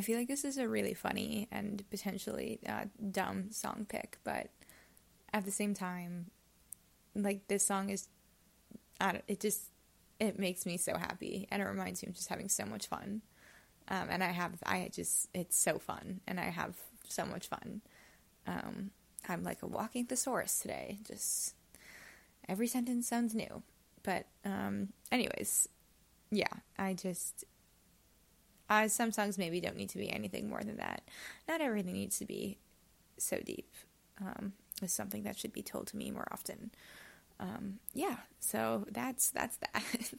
I feel like this is a really funny and potentially uh, dumb song pick, but at the same time, like this song is, it just it makes me so happy, and it reminds me of just having so much fun. Um, and I have, I just, it's so fun, and I have so much fun. Um, I'm like a walking thesaurus today. Just every sentence sounds new. But, um, anyways, yeah, I just, some songs maybe don't need to be anything more than that. Not everything needs to be so deep. Um, something that should be told to me more often. Um, yeah, so that's that's that.